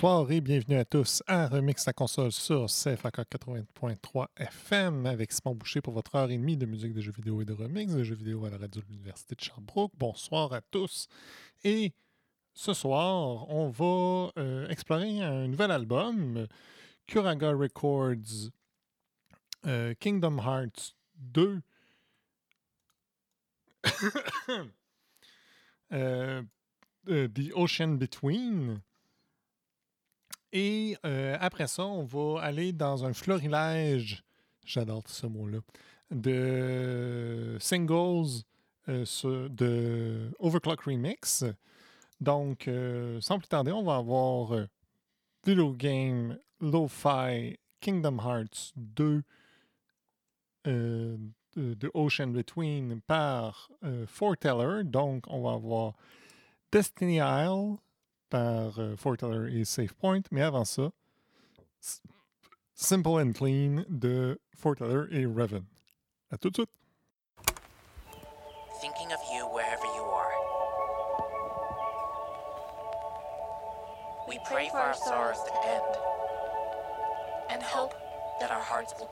Bonsoir et bienvenue à tous à Remix la console sur CFAK 80.3 FM avec Simon Boucher pour votre heure et demie de musique de jeux vidéo et de remix de jeux vidéo à la radio de l'Université de Sherbrooke. Bonsoir à tous. Et ce soir, on va euh, explorer un nouvel album, Kuraga Records euh, Kingdom Hearts 2. Euh, euh, The Ocean Between. Et euh, après ça, on va aller dans un florilège, j'adore ce mot-là, de singles euh, de Overclock Remix. Donc, euh, sans plus tarder, on va avoir Video Game Lo-Fi Kingdom Hearts 2 euh, de, Ocean Between par Foreteller. Donc, on va avoir Destiny Isle par euh, Foreteller et SafePoint. Mais avant ça, Simple and Clean de Foreteller et Raven. À tout de suite. We pray for our sorrows to end and hope that our hearts will.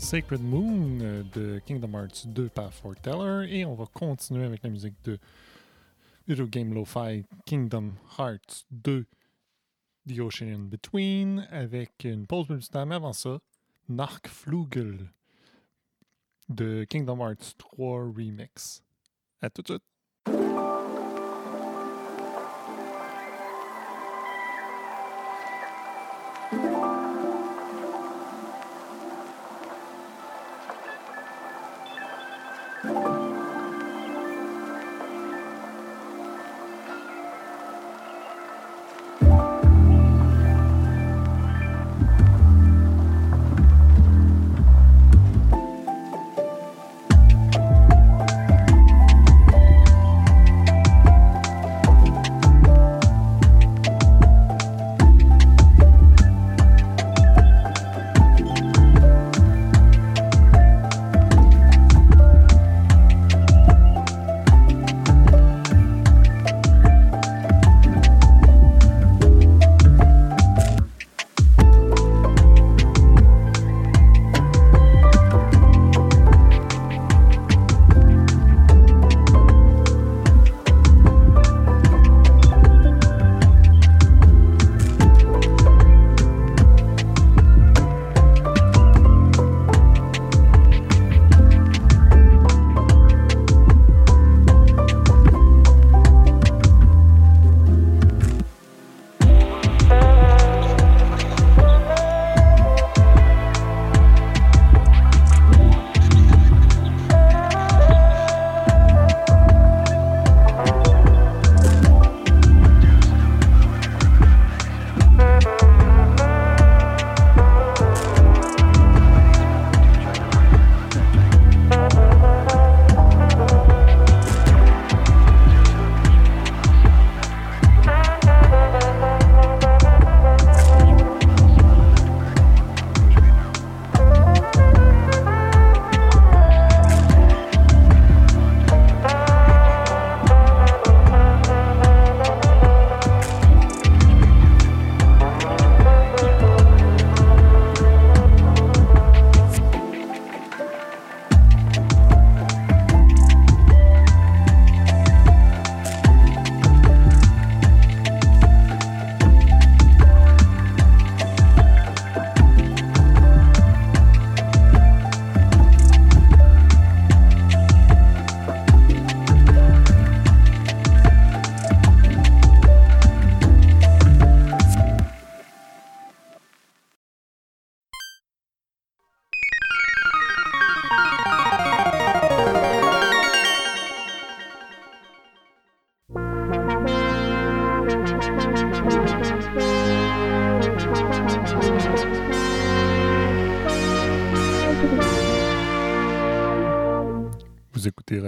Sacred Moon euh, de Kingdom Hearts 2 par Forteller et on va continuer avec la musique de Video Game Lo-Fi Kingdom Hearts 2 The Ocean in Between avec une pause publicitaire, mais avant ça, Narkflugel de Kingdom Hearts 3 Remix. À tout de suite!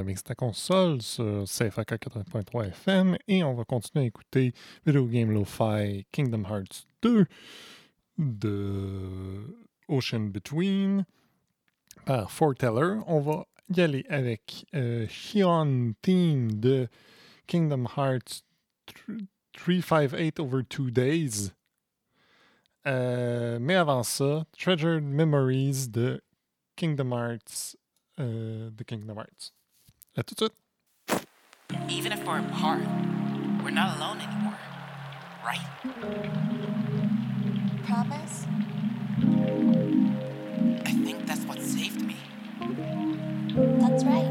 Remix ta console sur CFAK 80.3 FM et on va continuer à écouter Video Game Lo-Fi Kingdom Hearts 2 de Ocean Between par Forteller. On va y aller avec euh, Theme de Kingdom Hearts 358 over 2 days. Euh, mais avant ça, Treasured Memories de Kingdom Hearts euh, de Kingdom Hearts. À tout de suite. Even if we're apart, we're not alone anymore. Right? Promise? I think that's what saved me. That's right.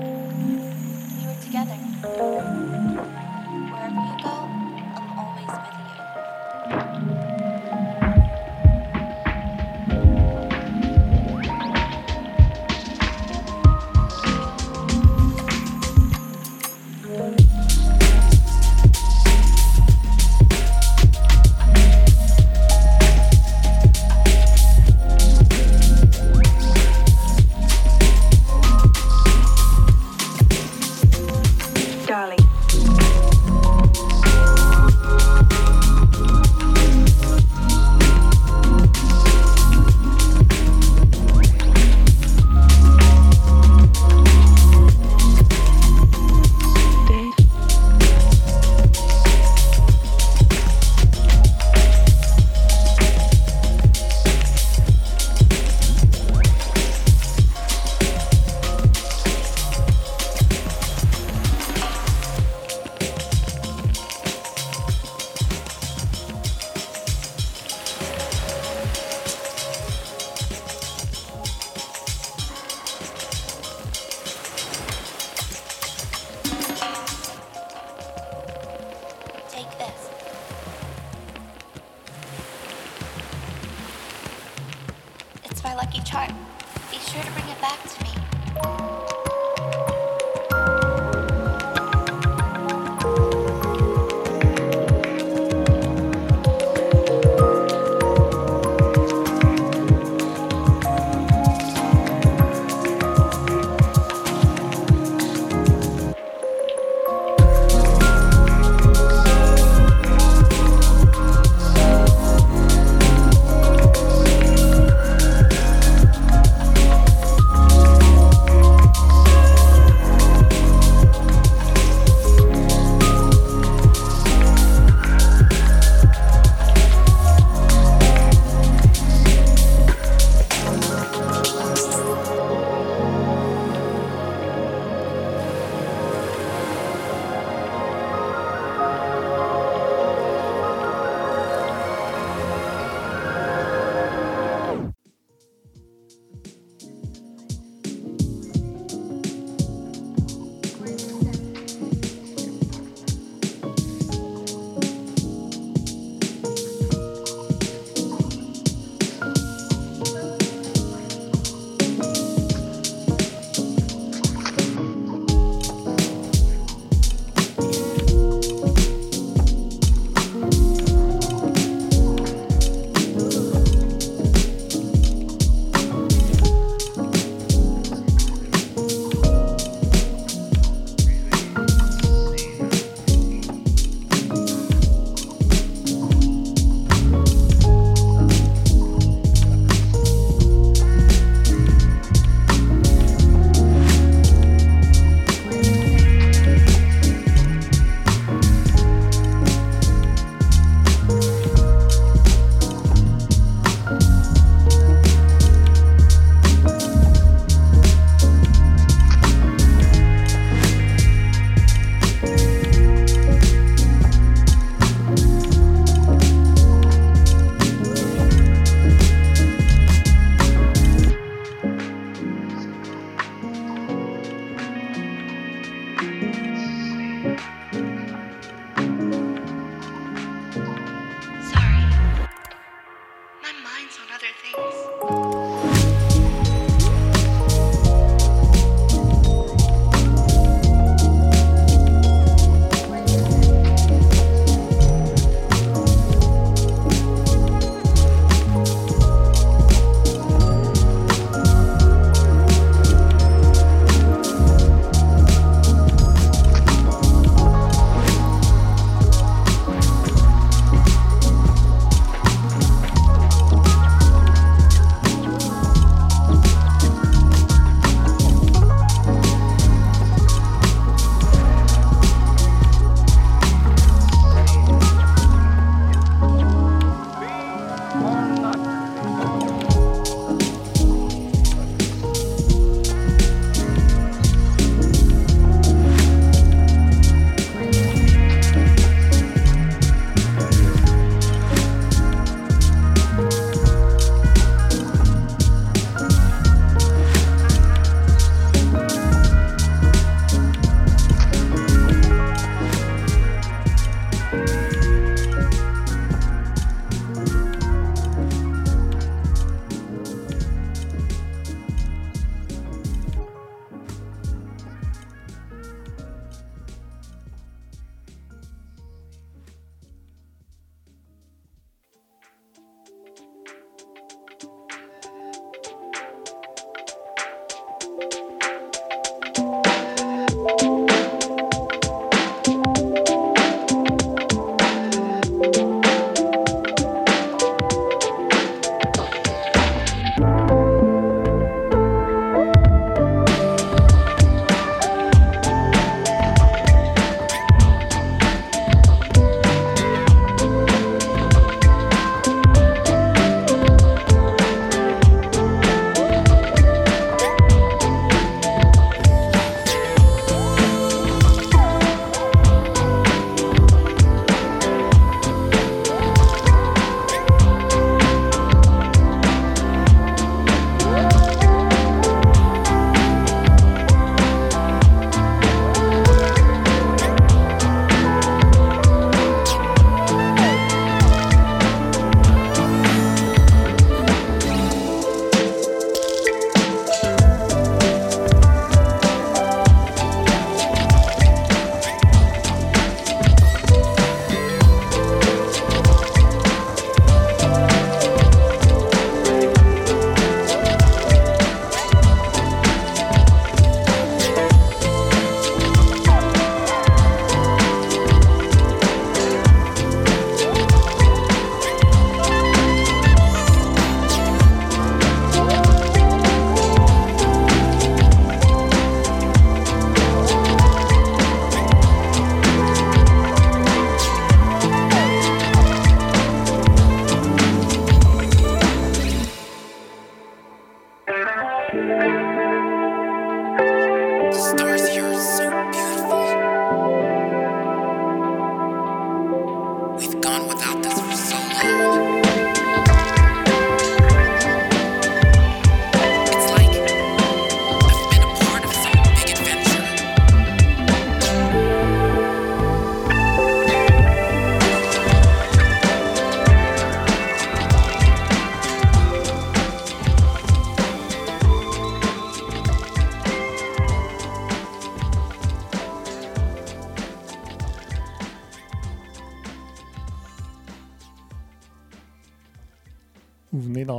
We were together. Wherever you go, I'm always with you.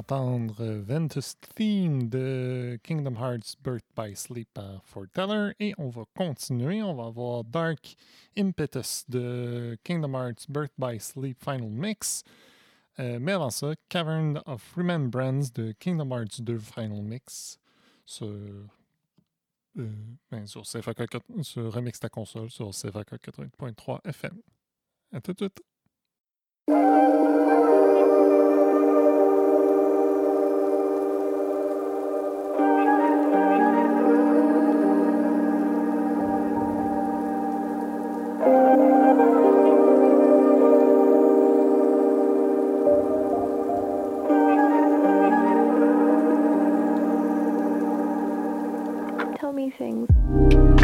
D'entendre euh, Ventus Theme de Kingdom Hearts Birth by Sleep par Forteller. Et on va continuer. On va avoir Dark Impetus de Kingdom Hearts Birth by Sleep Final Mix. Euh, mais avant ça, Cavern of Remembrance de Kingdom Hearts 2 Final Mix sur, euh, ben, sur, Remix ta console sur CFAK 80.3 FM. À tout de suite. Tell me things.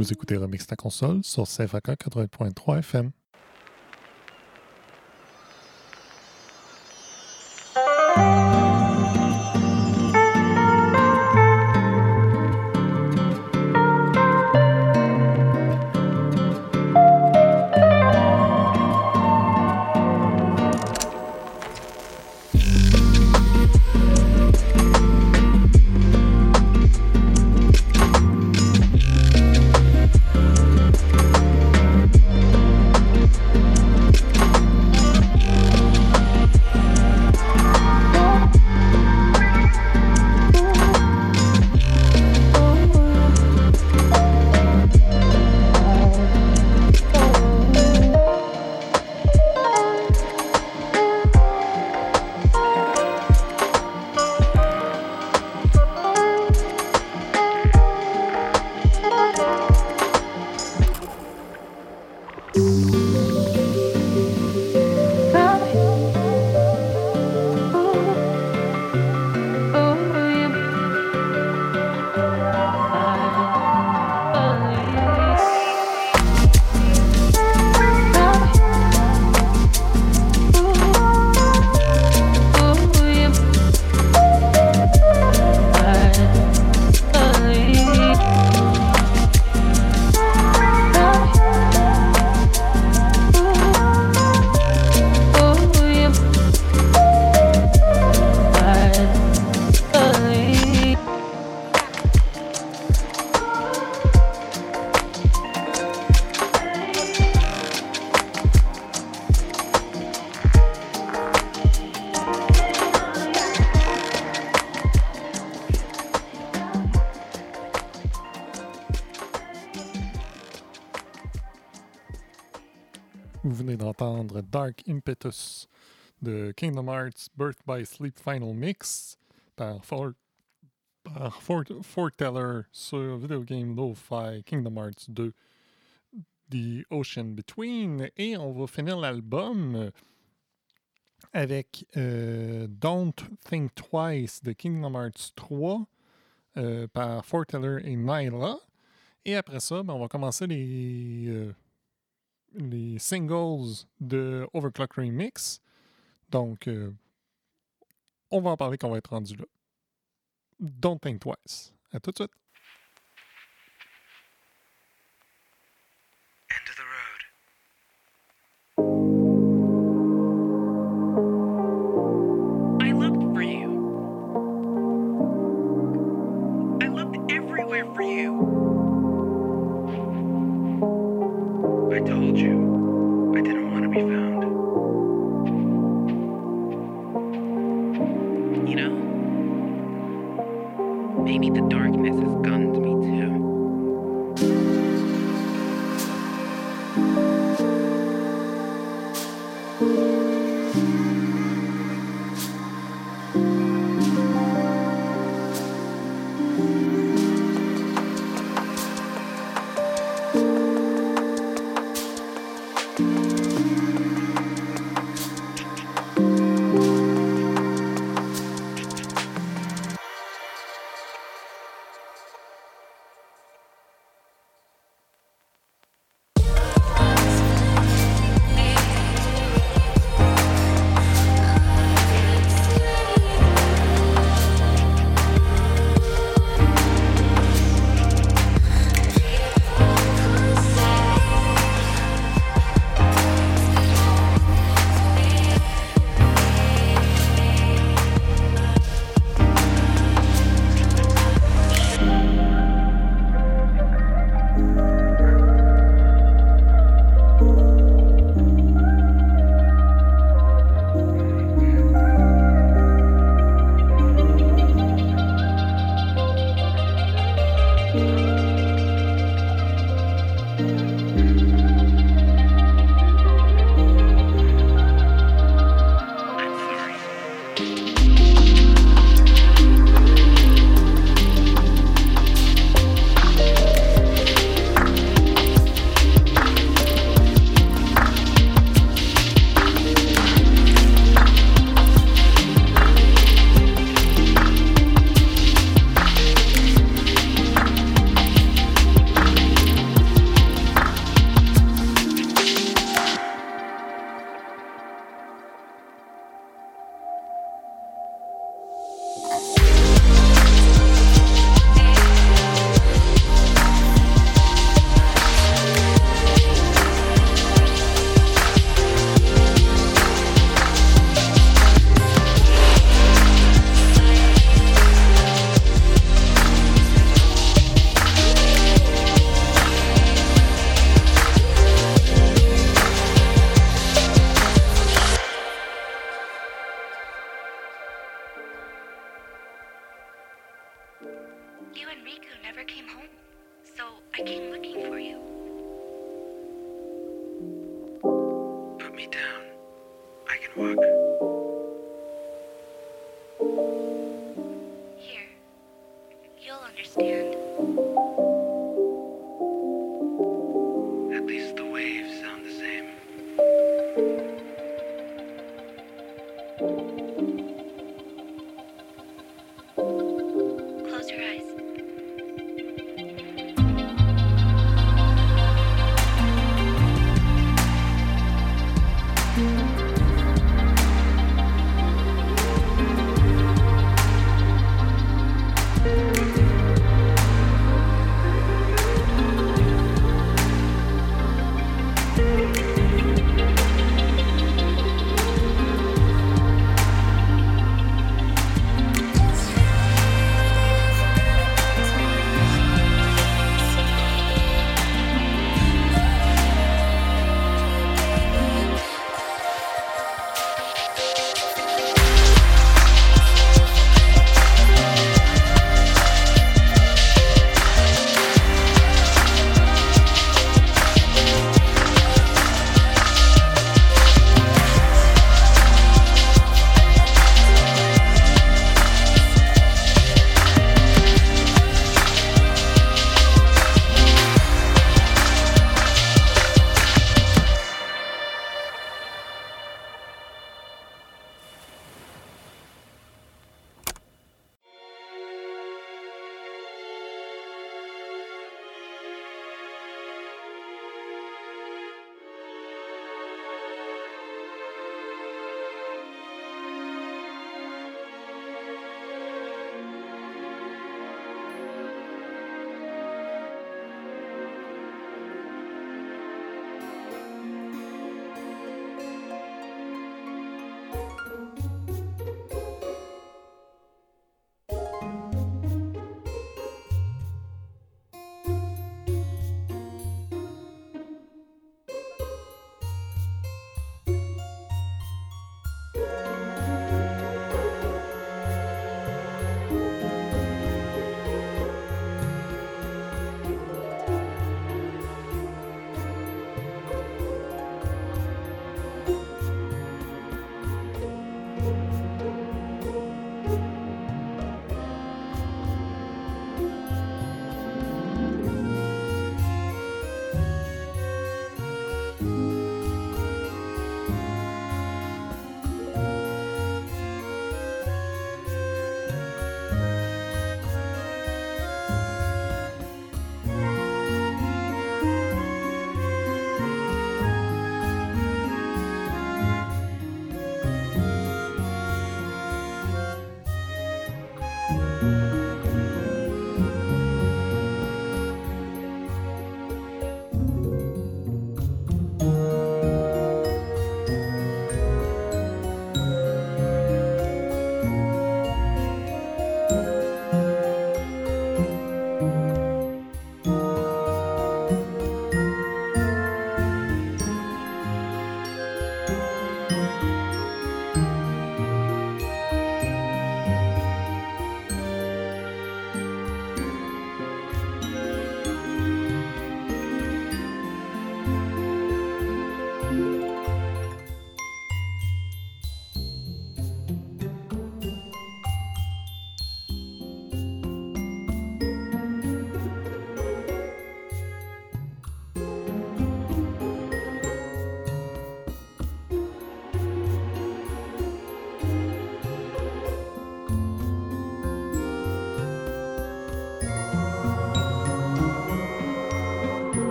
Vous écoutez Remix ta console sur CFAK 80.3 FM. De Kingdom Hearts Birth by Sleep Final Mix par Fort, par Forteller sur Video Game Lo-Fi Kingdom Hearts 2 The Ocean Between. Et on va finir l'album avec euh, Don't Think Twice de Kingdom Hearts 3 euh, par Forteller et Nyla. Et après ça, ben, on va commencer les, euh, les singles de Overclock Remix. Donc, euh, on va en parler quand on va être rendu là. Don't think twice. À tout de suite.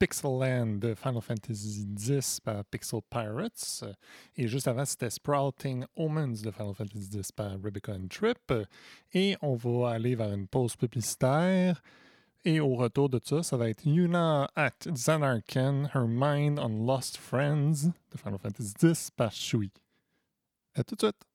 Pixel Land de Final Fantasy X par Pixel Pirates. Et juste avant, c'était Sprouting Omens de Final Fantasy X par Rebecca and Trip. Et on va aller vers une pause publicitaire. Et au retour de ça, ça va être Yuna at Zanarken, Her Mind on Lost Friends de Final Fantasy X par Shui. À tout de suite!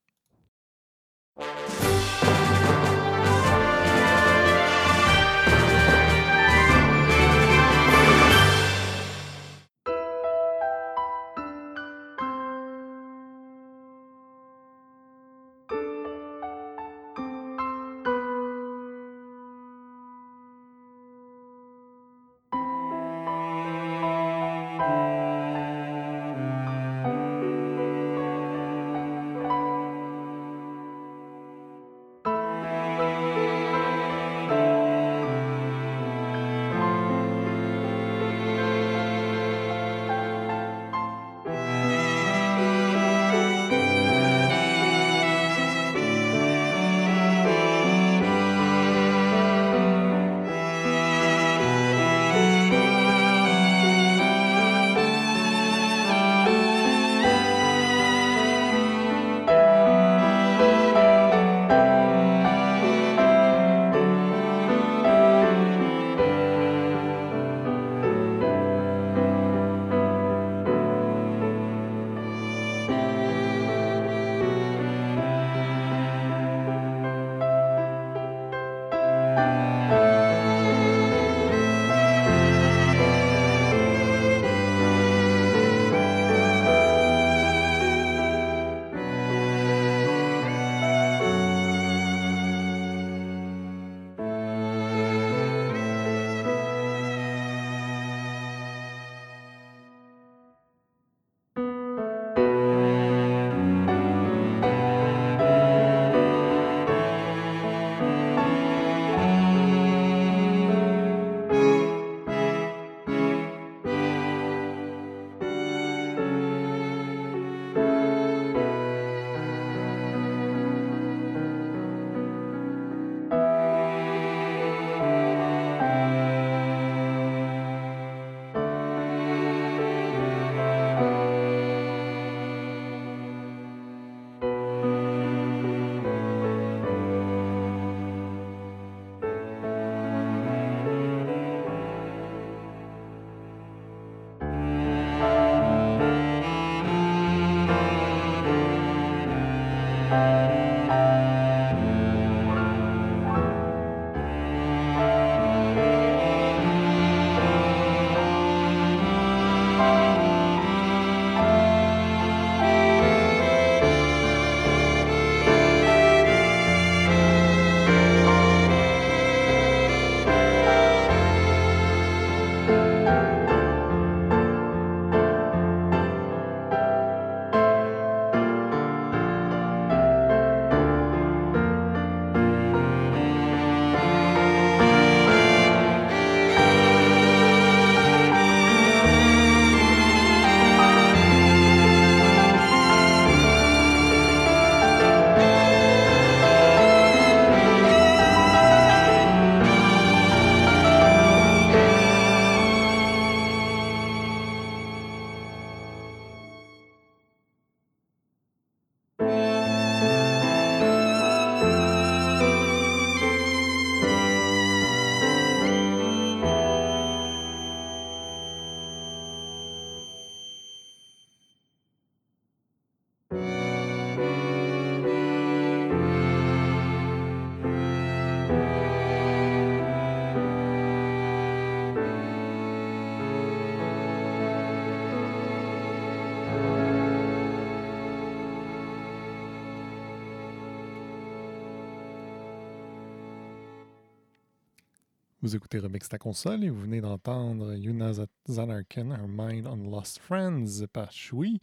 Vous écoutez Remix ta console et vous venez d'entendre Yuna Zanarken, Her Mind on Lost Friends par Shui,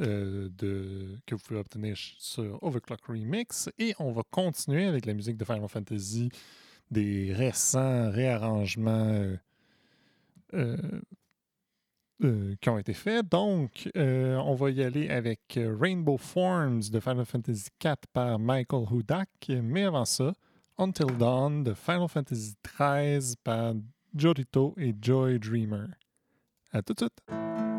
euh, que vous pouvez obtenir sur Overclock Remix. Et on va continuer avec la musique de Final Fantasy, des récents réarrangements euh, euh, qui ont été faits. Donc, on va y aller avec Rainbow Forms de Final Fantasy IV par Michael Hudak. Mais avant ça, Until Dawn de Final Fantasy XIII par Jorito et Joy Dreamer. À tout de suite!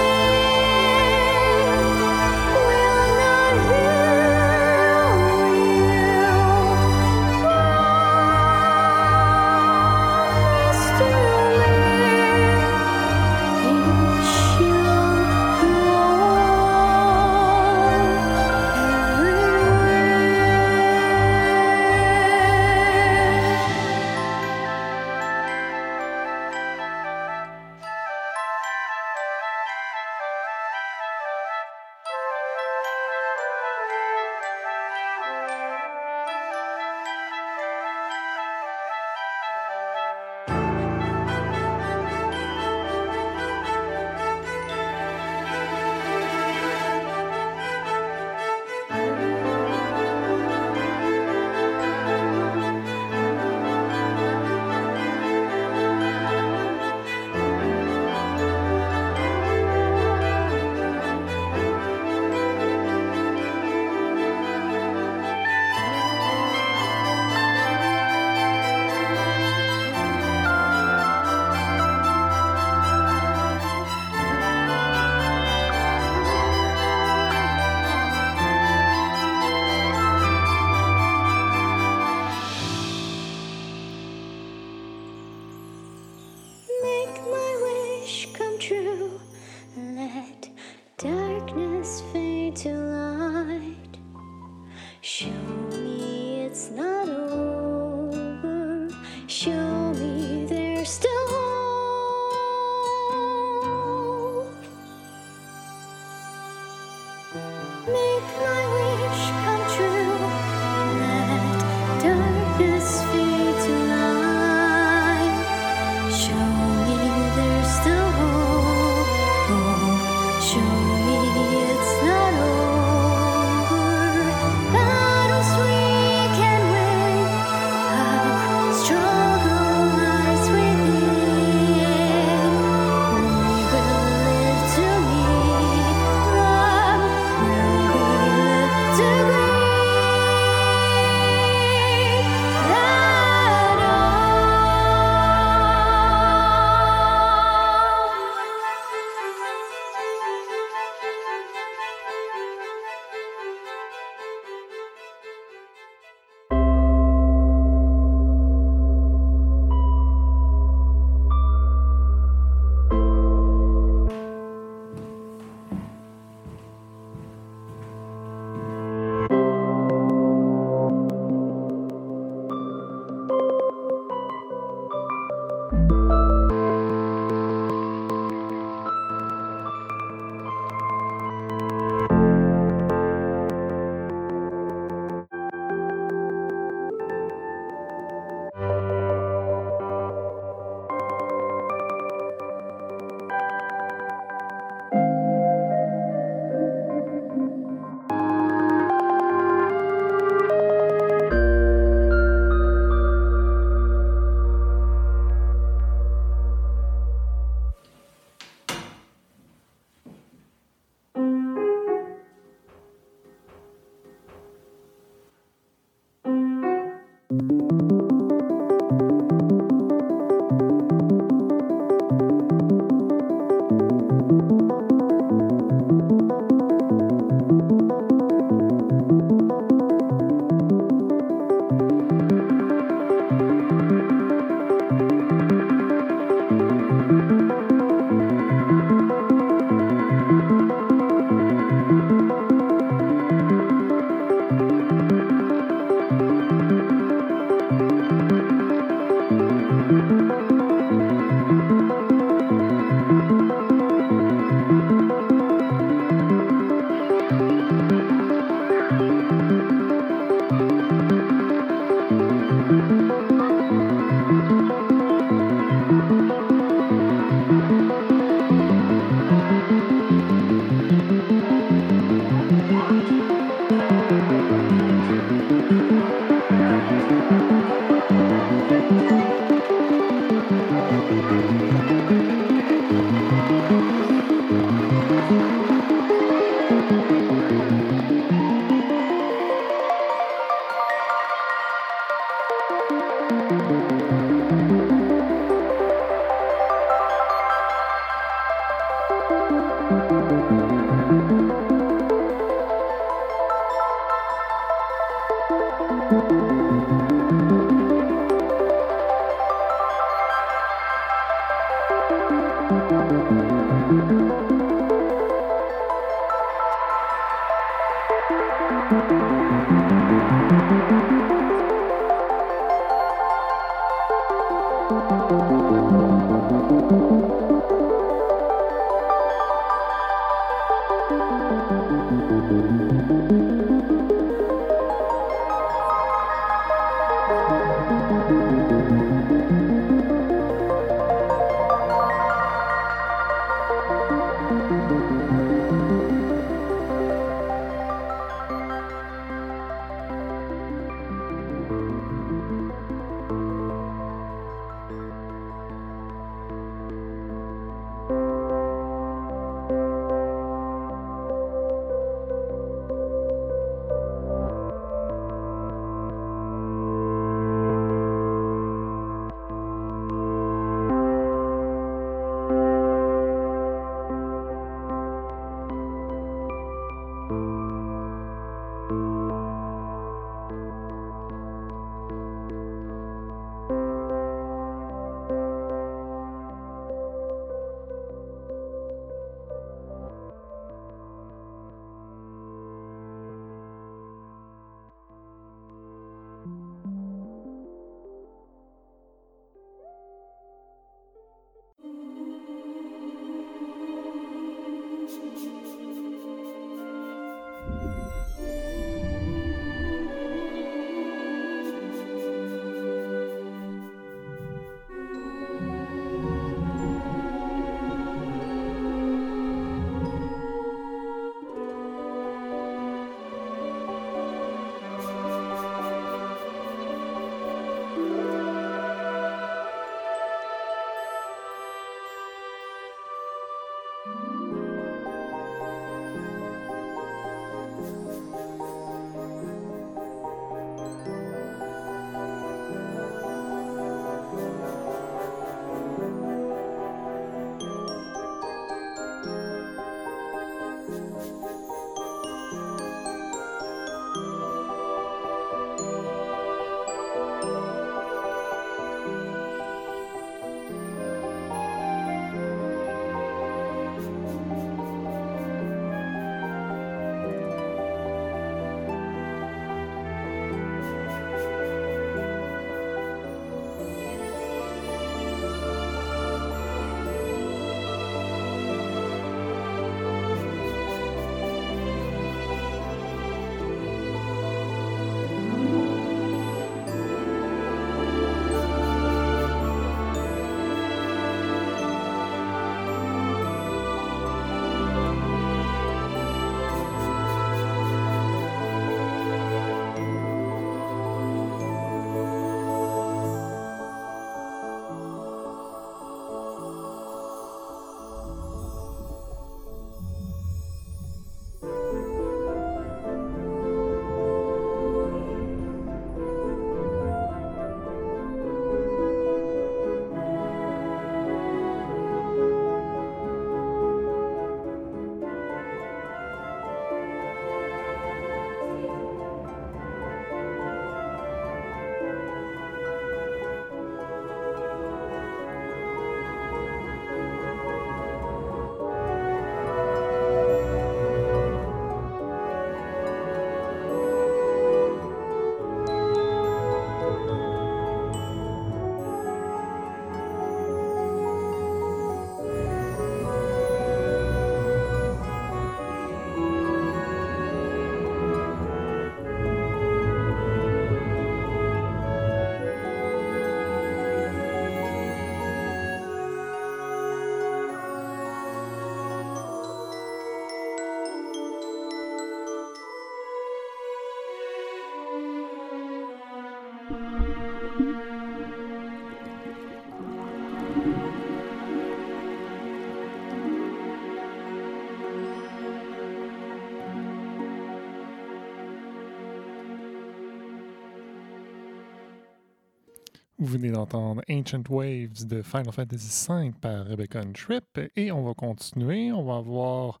Vous venez d'entendre Ancient Waves de Final Fantasy V par Rebecca Trip et on va continuer. On va avoir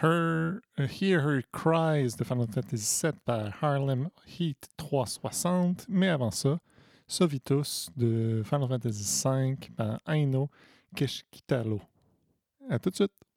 Her, uh, Hear Her Cries de Final Fantasy VII par Harlem Heat 360. Mais avant ça, Sovitus de Final Fantasy V par Aino Keshkitalo. À tout de suite.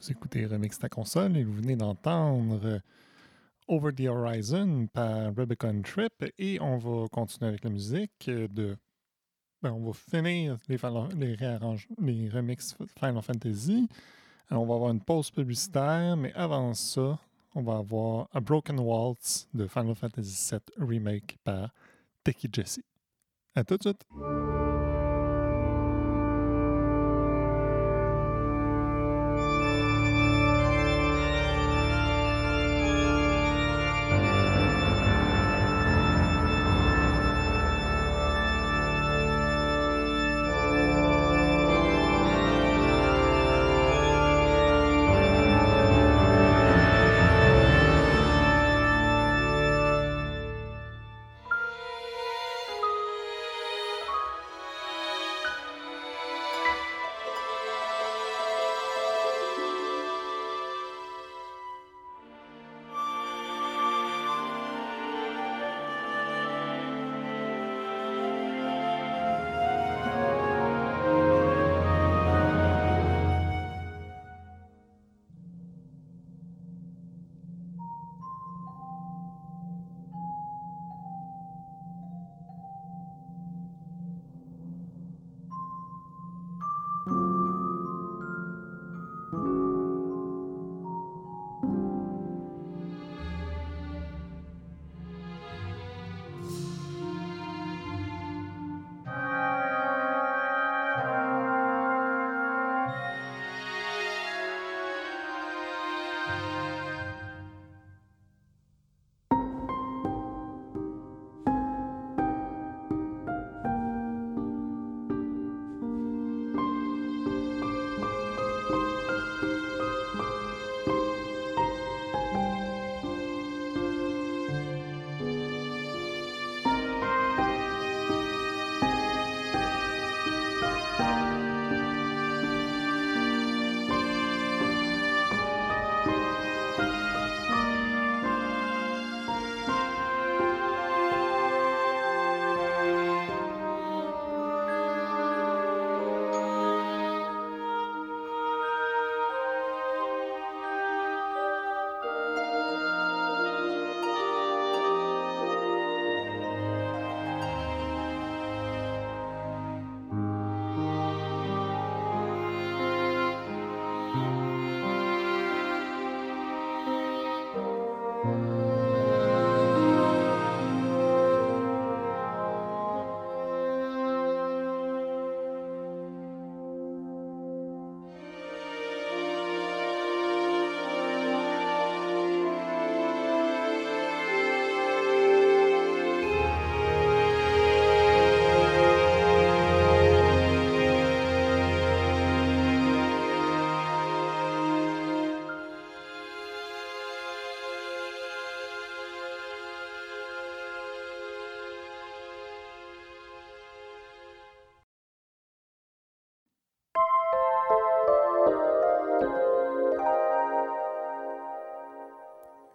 Vous écoutez Remix ta console et vous venez d'entendre Over the Horizon par Rubicon Trip et on va continuer avec la musique de. ben, on va finir les, les, les remixes Final Fantasy. On va avoir une pause publicitaire, mais avant ça, on va avoir A Broken Waltz de Final Fantasy VII Remake par Teki Jesse. À tout de suite!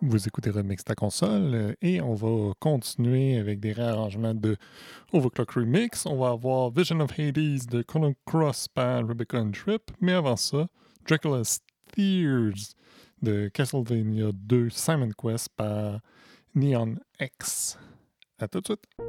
Vous écoutez Remix ta console euh, et on va continuer avec des réarrangements de Overclock Remix. On va avoir Vision of Hades de Chrono Cross par Rubicon Trip, mais avant ça, Dracula's Tears de Castlevania 2 Simon Quest par Neon X. À tout de suite!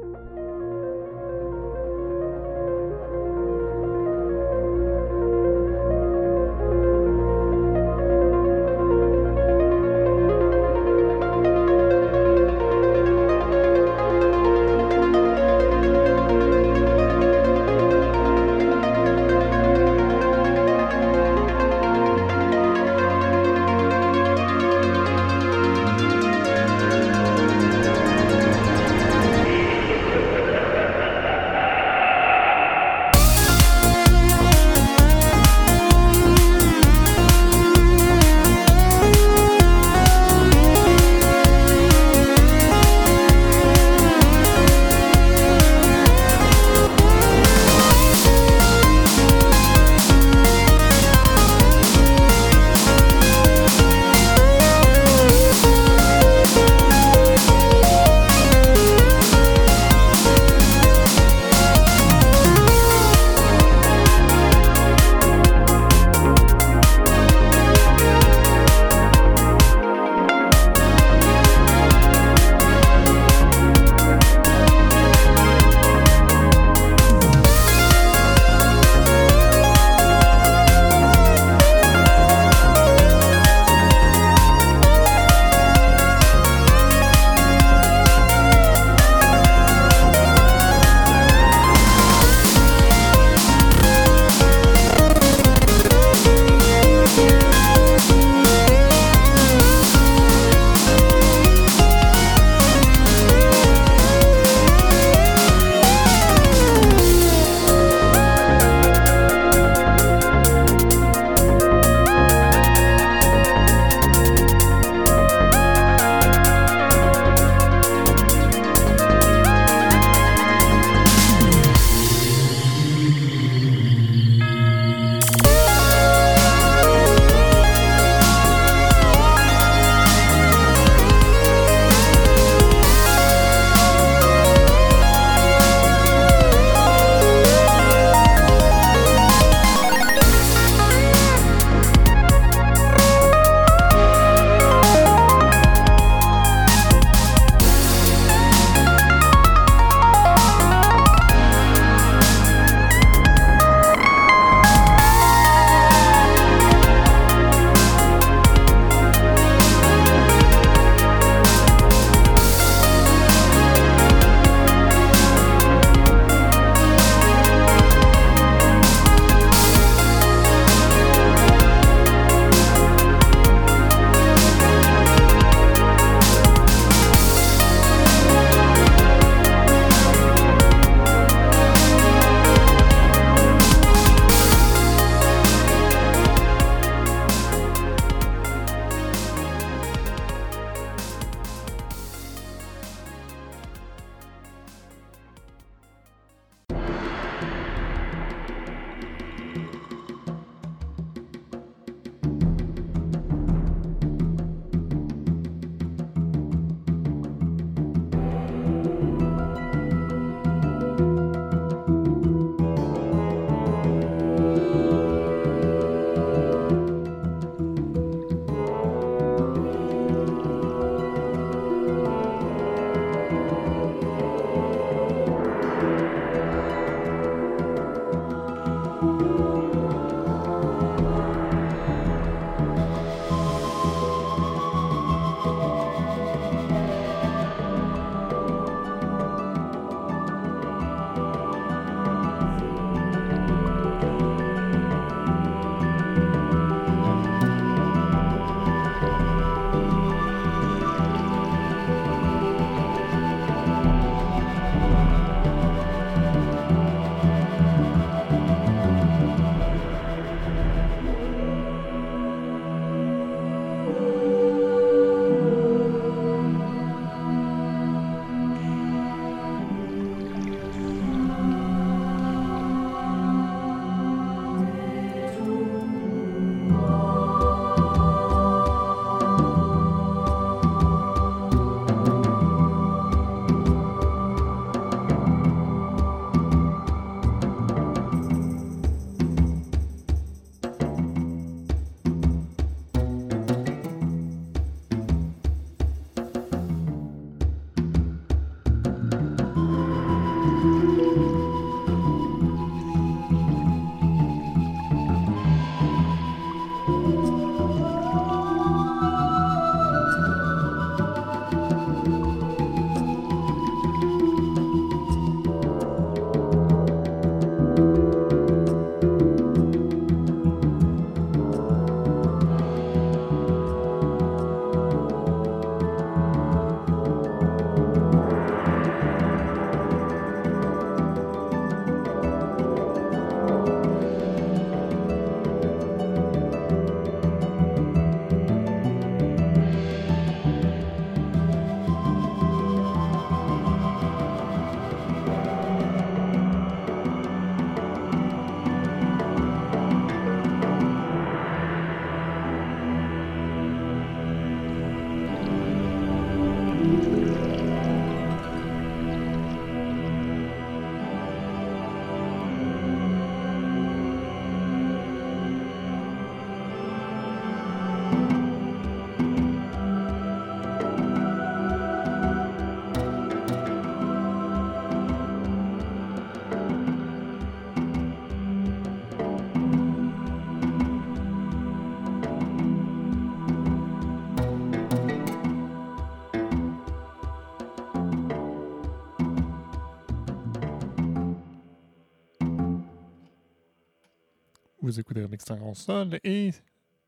Vous écoutez Remix en console et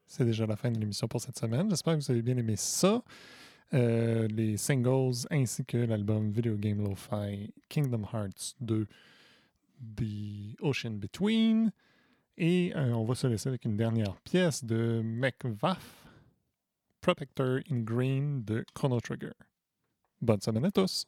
c'est déjà la fin de l'émission pour cette semaine. J'espère que vous avez bien aimé ça. Euh, les singles ainsi que l'album Video Game Lo-Fi Kingdom Hearts 2 The Ocean Between. Et euh, on va se laisser avec une dernière pièce de McVaff, Protector in Green de Chrono Trigger. Bonne semaine à tous!